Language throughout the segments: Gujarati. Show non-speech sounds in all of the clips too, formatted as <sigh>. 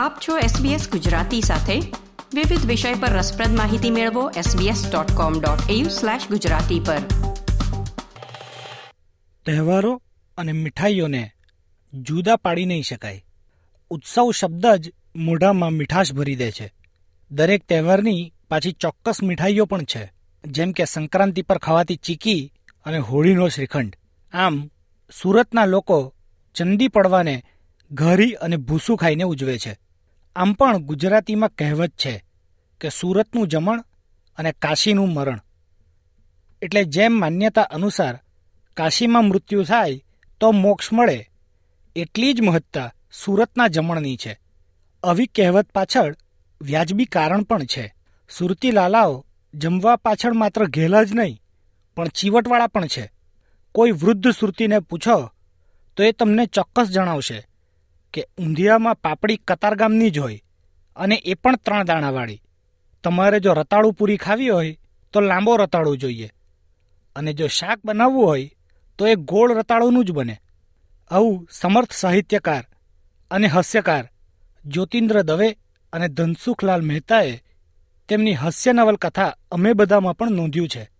આપ છો SBS ગુજરાતી સાથે. વિવિધ વિષય પર રસપ્રદ માહિતી મેળવો sbs.com.au/gujarati પર. તહેવારો અને મીઠાઈઓને જુદા પાડી નહીં શકાય. ઉત્સવ શબ્દ જ મોઢામાં મીઠાશ ભરી દે છે. દરેક તહેવારની પાછી ચોક્કસ મીઠાઈઓ પણ છે. જેમ કે સંક્રાંતિ પર ખવાતી ચીકી અને હોળીનો શ્રીખંડ. આમ, સુરતના લોકો ચંદી પડવાને ઘરી અને ભૂસું ખાઈને ઉજવે છે. આમ પણ ગુજરાતીમાં કહેવત છે કે સુરતનું જમણ અને કાશીનું મરણ. એટલે જેમ માન્યતા અનુસાર કાશીમાં મૃત્યુ થાય તો મોક્ષ મળે, એટલી જ મહત્તા સુરતના જમણની છે. આવી કહેવત પાછળ વ્યાજબી કારણ પણ છે. સુરતી લાલાઓ જમવા પાછળ માત્ર ઘેલા જ નહીં, પણ ચીવટવાળા પણ છે. કોઈ વૃદ્ધ સુરતીને પૂછો તો એ તમને ચોક્કસ જણાવશે. કે ઊંધિયામાં પાપડી કતારગામની જ હોય અને એ પણ ત્રણ દાણાવાળી. તમારે જો રતાળું પૂરી ખાવી હોય તો લાંબો રતાળું જોઈએ. અને જો શાક બનાવવું હોય તો એ ગોળ રતાળુંનું જ બને. આવું સમર્થ સાહિત્યકાર અને હાસ્યકાર જ્યોતિન્દ્ર દવે અને ધનસુખલાલ મહેતાએ તેમની હાસ્ય નવલકથા અમે બધામાં પણ નોંધ્યું છે.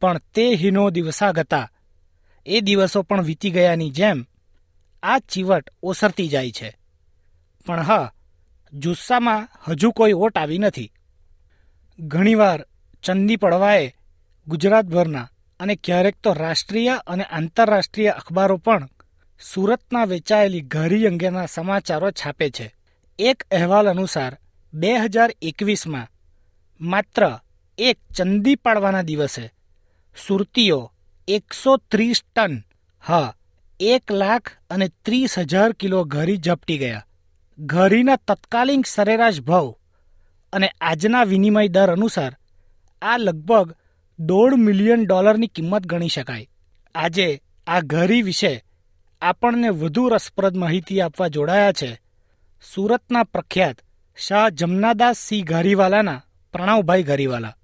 પણ તે હિનો દિવસા ગતા એ દિવસો પણ વીતી ગયાની જેમ આ ચીવટ ઓસરતી જાય છે. પણ હા, જુસ્સામાં હજુ કોઈ ઓટ આવી નથી. ઘણીવાર ચંદી પડવાએ ગુજરાતભરના અને ક્યારેક તો રાષ્ટ્રીય અને આંતરરાષ્ટ્રીય અખબારો પણ સુરતના વેચાયેલી ઘરી અંગેના સમાચારો છાપે છે. એક અહેવાલ અનુસાર, બે હજાર એકવીસમાં માત્ર એક ચંદી પાડવાના દિવસે સુરતીઓ એકસો ત્રીસ ટન, હા એક લાખ અને ત્રીસ હજાર કિલો ઘરી ઝપટી ગયા. ઘરીના તત્કાલીન સરેરાશ ભાવ અને આજના વિનિમય દર અનુસાર આ લગભગ દોઢ મિલિયન ડોલરની કિંમત ગણી શકાય. આજે આ ઘરી વિશે આપણને વધુ રસપ્રદ માહિતી આપવા જોડાયા છે સુરતના પ્રખ્યાત શાહ જમનાદાસ સિંહ ઘારીવાલાના, પ્રણવભાઈ ઘારીવાલા.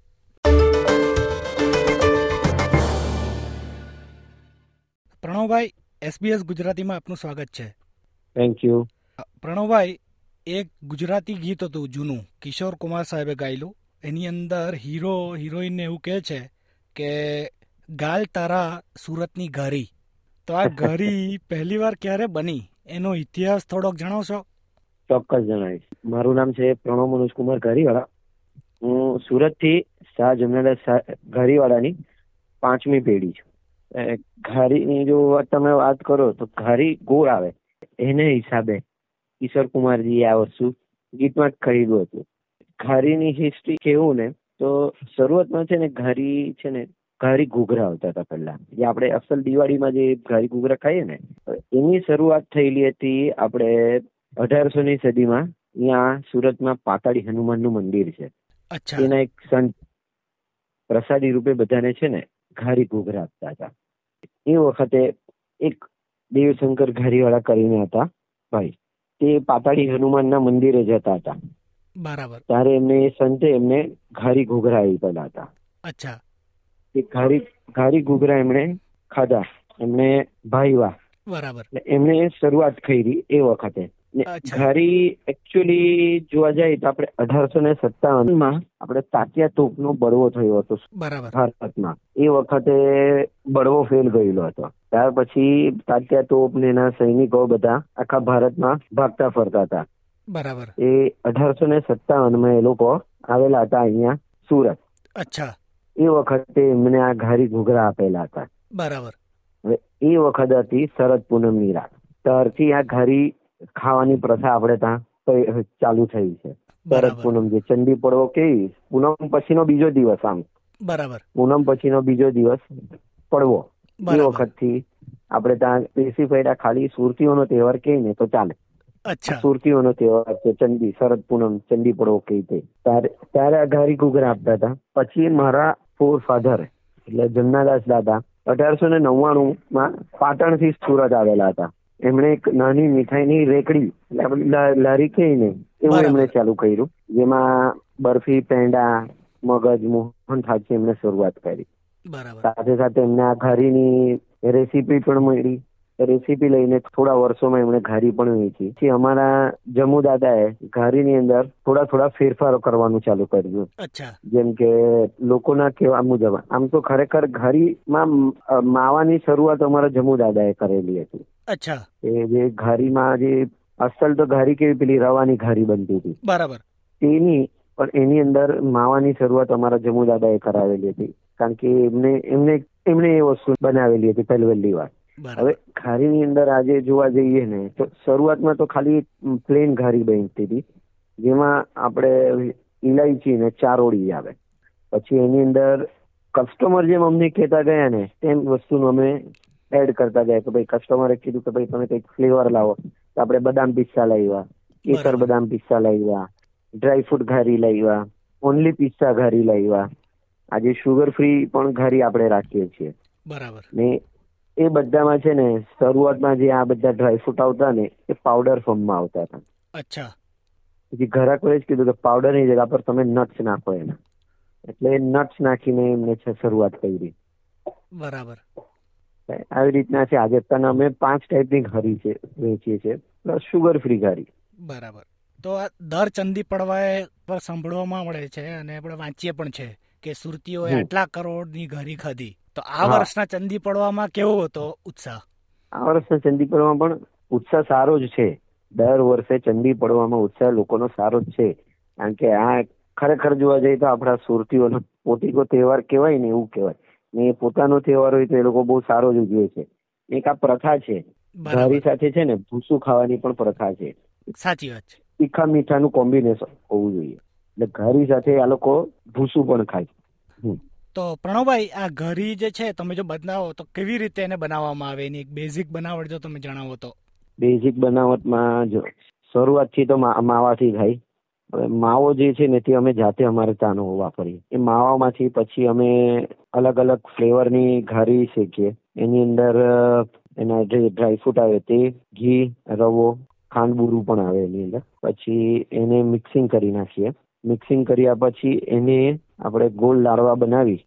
પ્રણવભાઈ એસબીએસ ગુજરાતીમાં આપનું સ્વાગત છે. થેન્ક યુ પ્રણવભાઈ એક ગુજરાતી ગીત હતું જૂનું. કિશોર કુમાર સાહેબે ગાયેલું. એની અંદર હીરો હિરોઈનને એવું કહે છે કે ગાલ તારા સુરતની ઘારી. તો આ ઘારી <laughs> પહેલી વાર ક્યારે બની? એનો ઇતિહાસ થોડોક જણાવશો? ચોક્કસ જણાવીશ. મારું નામ છે પ્રણવ મનોજ કુમાર ઘારીવાળા. હું સુરતથી શાહ જમનાદાસ ઘારીવાળાની પાંચમી પેઢી છું. ઘારીની જો તમે વાત કરો તો ઘારી ગોળ આવે. એને હિસાબે કિશોર કુમારજીએ આ વસ્તુ ગીતમાં જ ખરીદ્યું હતું. ઘારીની હિસ્ટ્રી કેવું ને તો શરૂઆતમાં છે ને ઘારી છે ને ઘારી ઘૂઘરા આવતા હતા પહેલા. જે આપણે અસલ દિવાળીમાં જે ઘારી ઘૂઘરા ખાઈએ ને એની શરૂઆત થયેલી હતી આપણે અઢારસો ની સદીમાં ત્યાં સુરતમાં પાતાળી હનુમાનનું મંદિર છે. એના એક સંત પ્રસાદી રૂપે બધાને છે ને ઘારી ઘૂઘરા આપતા હતા. એ વખતે એક દેવશંકર ઘારીવાળા કરીને હતા ભાઈ. તે પાતાળી હનુમાનના મંદિરે જતા હતા. બરાબર. ત્યારે એમને સંતે એમને ઘારી ઘૂઘરા આપેલા હતા. અચ્છા. એ ઘારી ઘારી ઘૂઘરા એમણે ખાધા. એમને ભાઈવા. બરાબર. એમણે શરૂઆત કરી એ વખતે. ઘારી એકચ્યુઅલી જોવા જાય તો આપણે અઢારસો ને સત્તાવનમાં આપણે તાત્યા તોપ નો બળવો થયો હતો. ભારતમાં. એ વખતે બળવો ફેલ ગયેલો હતો. ત્યાર પછી તાત્યા તોપ ને એના સૈનિકો બધા આખા ભારતમાં ભાગતા ફરતા હતા. બરાબર. એ અઢારસો ને સત્તાવનમાં એ લોકો આવેલા હતા અહીંયા સુરત. અચ્છા. એ વખતે એમને આ ઘારી ઘૂઘરા આપેલા હતા. બરાબર. એ વખત હતી શરદ પૂનમની રાત. ત્યારથી આ ઘારી ખાવાની પ્રથા આપણે ત્યાં ચાલુ થઈ છે. શરદ પૂનમ જે ચંડી પડવો કેવી? પૂનમ પછીનો બીજો દિવસ આમ. બરાબર. પૂનમ પછીનો બીજો દિવસ પડવો. એ વખતથી આપણે ત્યાં સ્પેસિફાઈડ ખાલી સુરતીઓનો તહેવાર કહીએ ને તો ચાલે. સુરતીઓનો તહેવાર છે ચંડી શરદ પૂનમ ચંડી પડવો કહી તે. ત્યારે આ ઘારી ઘૂઘરા આપતા હતા. પછી મારા ફોર ફાધર એટલે જમનાદાસ દાદા અઢારસો ને નવ્વાણું માં પાટણથી સુરત આવેલા હતા. એમણે એક નાની મીઠાઈની રેકડી લારી ને એવું એમણે ચાલુ કર્યું જેમાં બરફી પેંડા મગજ મોહન થાકી એમણે શરૂઆત કરી. સાથે સાથે એમને આ ઘારીની રેસીપી પણ મળી. રેસીપી લઈને થોડા વર્ષોમાં એમણે ઘારી પણ વેચી. પછી અમારા જમુ દાદાએ ઘારીની અંદર થોડા થોડા ફેરફારો કરવાનું ચાલુ કર્યું. જેમ કે લોકોના કેવા મુજબ આમ તો ખરેખર ઘારીમાં માવાની શરૂઆત અમારા જમુ દાદાએ કરેલી હતી. અચ્છા. એ જે ઘારીમાં જે અસલ તો ઘારી કેવી પેલી રવાની ઘારી બનતી હતી. બરાબર. તેની પણ એની અંદર માવાની શરૂઆત અમારા જમુ દાદાએ કરાવેલી હતી. કારણ કે એમને એમને એમને એ વસ્તુ બનાવેલી હતી પહેલી વાર. હવે ઘારીની અંદર આજે જોવા જઈએ ને તો શરૂઆતમાં તો ખાલી પ્લેન ઘારી બનતી હતી જેમાં આપણે ઇલાયચી ને ચારોળી આવે. પછી એની અંદર કસ્ટમર જેમ અમને કહેતા ગયા ને તેમ વસ્તુનું અમે એડ કરતા જાય કે ભાઈ કસ્ટમરે કીધું કે ભાઈ તમે કંઈક ફ્લેવર લાવો. તો આપણે બદામ પિસ્તા લાવ્યા કેસર બદામ પિસ્તા લાવ્યા ડ્રાય ફ્રૂટ ઘારી લાવ્યા ઓનલી પિસ્તા ઘારી લાવ્યા. આજે શુગર ફ્રી પણ ઘારી આપણે રાખીએ છીએ. બરાબર. ને એ બધામાં છે ને શરૂઆતમાં જે આ બધા ડ્રાયફ્રૂટ આવતા ને એ પાવડર ફોર્મમાં આવતા હતા. અચ્છા. પછી ઘરાકોએ જ કીધું કે પાવડરની જગ્યા પર તમે નટ્સ નાખો એના. એટલે નટ્સ નાખીને એમને છે શરૂઆત કરી. બરાબર. આવી રીતના છે આજે. અત્યારે અમે પાંચ ટાઈપની ઘારી છે વેચીએ છીએ. પ્લસ શુગર ફ્રી ઘારી બરાબર. તો આ દર ચંદી પડવાએ પર સાંભળવામાં મળે છે અને આપણે વાંચીએ પણ છે કે સુરતીઓએ આટલા કરોડની ઘારી ખાધી તો આ વર્ષના ચંદી પડવામાં કેવો હતો ઉત્સાહ? આ વર્ષના ચંદી પડવામાં પણ ઉત્સાહ સારો જ છે. દર વર્ષે ચંદી પડવામાં ઉત્સાહ લોકોનો સારો જ છે. કારણ કે આ ખરેખર જોવા જઈએ તો આપણા સુરતીઓનો પોતીકો તહેવાર કહેવાય ને એવું કહેવાય. ને પોતાનો તહેવાર હોય તો એ લોકો બહુ સારો જ ઉજવે છે. એક આ પ્રથા છે. ઘારી સાથે છે ને ભૂસું ખાવાની પણ પ્રથા છે. સાચી વાત છે. તીખા મીઠાનું કોમ્બિનેશન હોવું જોઈએ. એટલે ઘારી સાથે આ લોકો ભૂસું પણ ખાય તો પ્રણવભાઈ આ ઘરી જે છે તમે જો બનાવો તો કેવી રીતે એને બનાવવામાં આવે? એની એક બેઝિક બનાવટ જો તમે જણાવો તો. બેઝિક બનાવટમાં જો શરૂઆતથી તો મા- માવાથી થાય માવો જે છે ને તે અમે જાતે અમારે ત્યાંનો વાપરીએ એ માવામાંથી પછી અમે અલગ અલગ ફ્લેવરની ઘારી શેકીએ. એની અંદર એના જે ડ્રાયફ્રૂટ આવે તે, ઘી, રવો, ખાંડબુરું પણ આવે એની અંદર. પછી એને મિક્સિંગ કરી નાખીએ. મિક્સિંગ કર્યા પછી એને આપણે ગોળ લાડવા બનાવી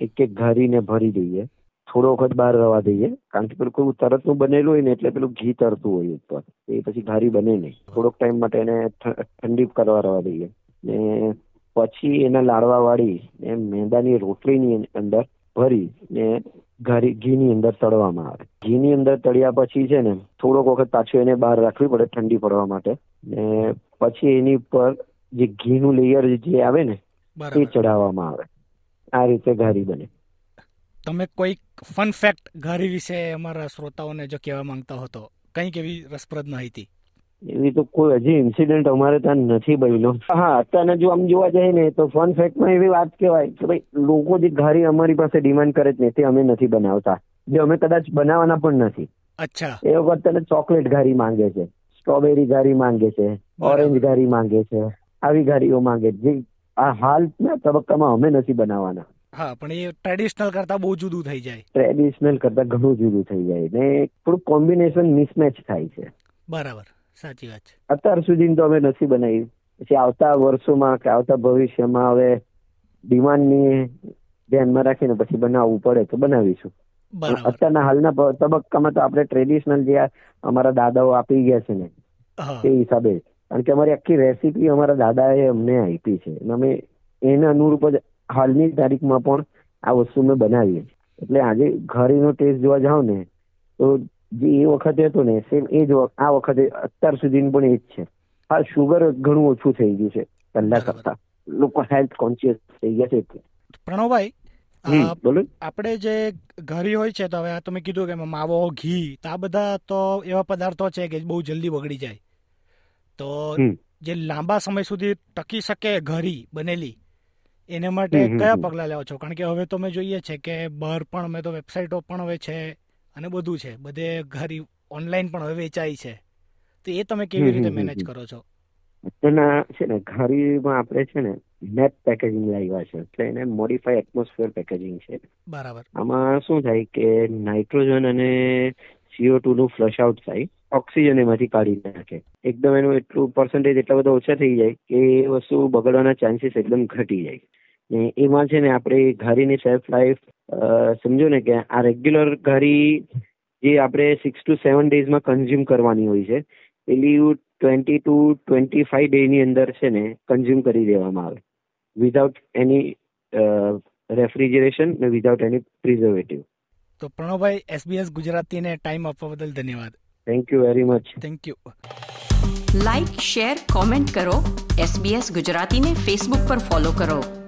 એક એક ઘારીને ભરી દઈએ. થોડો વખત બહાર રવા દઈએ. કારણ કે પેલું કેવું તરતનું બનેલું હોય ને એટલે પેલું ઘી તરતું હોય ઉપર. એ પછી ઘારી બને નહીં. થોડોક ટાઈમ માટે એને ઠંડી કરવા રવા દઈએ. ને પછી એના લાડવા વાળી ને મેંદાની રોટલીની અંદર ભરી ને ઘારી ઘીની અંદર તળવામાં આવે. ઘીની અંદર તળ્યા પછી છે ને થોડોક વખત પાછું એને બહાર રાખવી પડે ઠંડી પડવા માટે. ને પછી એની ઉપર જે ઘીનું લેયર જે આવે ને એ ચડાવવામાં આવે. આ રીતે ઘારી બને. તમે કોઈક ફન ફેક્ટ ઘારી વિશે અમારા શ્રોતાઓને જો કહેવા માંગતા હો તો કંઈક એવી રસપ્રદ માહિતી? એવી તો કોઈ હજી ઇન્સિડન્ટ અમારે ત્યાં નથી બન્યો હા અત્યારના જો આમ જોવા જઈએ ને તો ફન ફેક્ટમાં એવી વાત કહેવાય કે ભાઈ લોકો જે ઘારી અમારી પાસે ડિમાન્ડ કરે છે તે અમે નથી બનાવતા. જે અમે કદાચ બનાવવાના પણ નથી. અચ્છા. એ વખત તને ચોકલેટ ઘારી માંગે છે સ્ટ્રોબેરી ઘારી માંગે છે ઓરેન્જ ઘારી માંગે છે આવી ઘારીઓ માંગે છે જે આ હાલના તબક્કામાં અમે નથી બનાવવાના. હા પણ એ ટ્રેડિશનલ કરતા બહુ જુદું થઈ જાય. ટ્રેડિશનલ કરતા ઘણું જુદું થઈ જાય ને થોડું કોમ્બિનેશન મિસમેચ થાય છે. બરાબર સાચી વાત છે. અત્યાર સુધી તો અમે નથી બનાવી પછી આવતા વર્ષોમાં કે આવતા ભવિષ્યમાં હવે ડિમાન્ડની ધ્યાનમાં રાખીને પછી બનાવવું પડે તો બનાવીશું. અત્યારના હાલના તબક્કામાં તો આપણે ટ્રેડિશનલ જે અમારા દાદાઓ આપી ગયા છે ને તે હિસાબે. કારણ કે અમારી આખી રેસીપી અમારા દાદાએ અમને આપી છે. અને અમે એના અનુરૂપ જ હાલની તારીખમાં પણ આ વસ્તુ મેં બનાવી એટલે આજે ઘરેનો ટેસ્ટ જોવા જાઓ ને તો જે એ વખતે હતો ને સેમ એ જ આ વખતે અત્યાર સુધીનું પણ એ જ છે. હા શુગર ઘણું ઓછું થઈ ગયું છે પહેલા કરતા. લોકો હેલ્થ કોન્શિયસ થઈ ગયા છે પ્રણવભાઈ આપણે જે ઘરી હોય છે તો હવે આ તમે કીધું કે માવો ઘી આ બધા તો એવા પદાર્થો છે કે બહુ જલ્દી બગડી જાય. તો જે લાંબા સમય સુધી ટકી શકે ઘરી બનેલી એને માટે કયા પગલા લેવા છો? કારણ કે હવે તો અમે જોઈએ છે કે બહાર પણ અમે તો વેબસાઇટો પણ હવે છે અને બધું છે. બધે ઘર ઓનલાઈન પણ હવે વેચાય છે. તો એ તમે કેવી રીતે મેનેજ કરો છો? એના છે ને ઘારીમાં આપણે છે ને મેપ પેકેજિંગ લાવ્યા છે. એટલે એને મોડિફાઈ એટમોસ્ફિયર પેકેજિંગ છે. બરાબર. આમાં શું થાય કે નાઇટ્રોજન અને સીઓ ટુ નું ફ્લશ આઉટ થાય. ઓક્સિજન એમાંથી કાઢી નાખે. એકદમ એનું એટલું પર્સન્ટેજ એટલા બધા ઓછા થઈ જાય કે એ વસ્તુ બગડવાના ચાન્સીસ એકદમ ઘટી જાય. ને એમાં છે ને આપણે ઘારીની સેલ્ફ લાઈફ સમજો ને કે આ રેગ્યુલર ઘારી જે આપણે સિક્સ ટુ સેવન ડેઝમાં કન્ઝ્યુમ કરવાની હોય છે, પેલી ટ્વેન્ટી ટુ ટ્વેન્ટી ફાઈવ ડેની અંદર છે ને કન્ઝ્યુમ કરી દેવામાં આવે. વિધાઉટ એની રેફ્રિજરેશન ને વિધાઉટ એની પ્રિઝર્વેટિવ તો પ્રણવભાઈ એસબીએસ ગુજરાતીને ટાઈમ આપવા બદલ ધન્યવાદ. Thank you very much thank you like share comment કરો. એસબીએસ ગુજરાતીને ફેસબુક પર ફોલો કરો.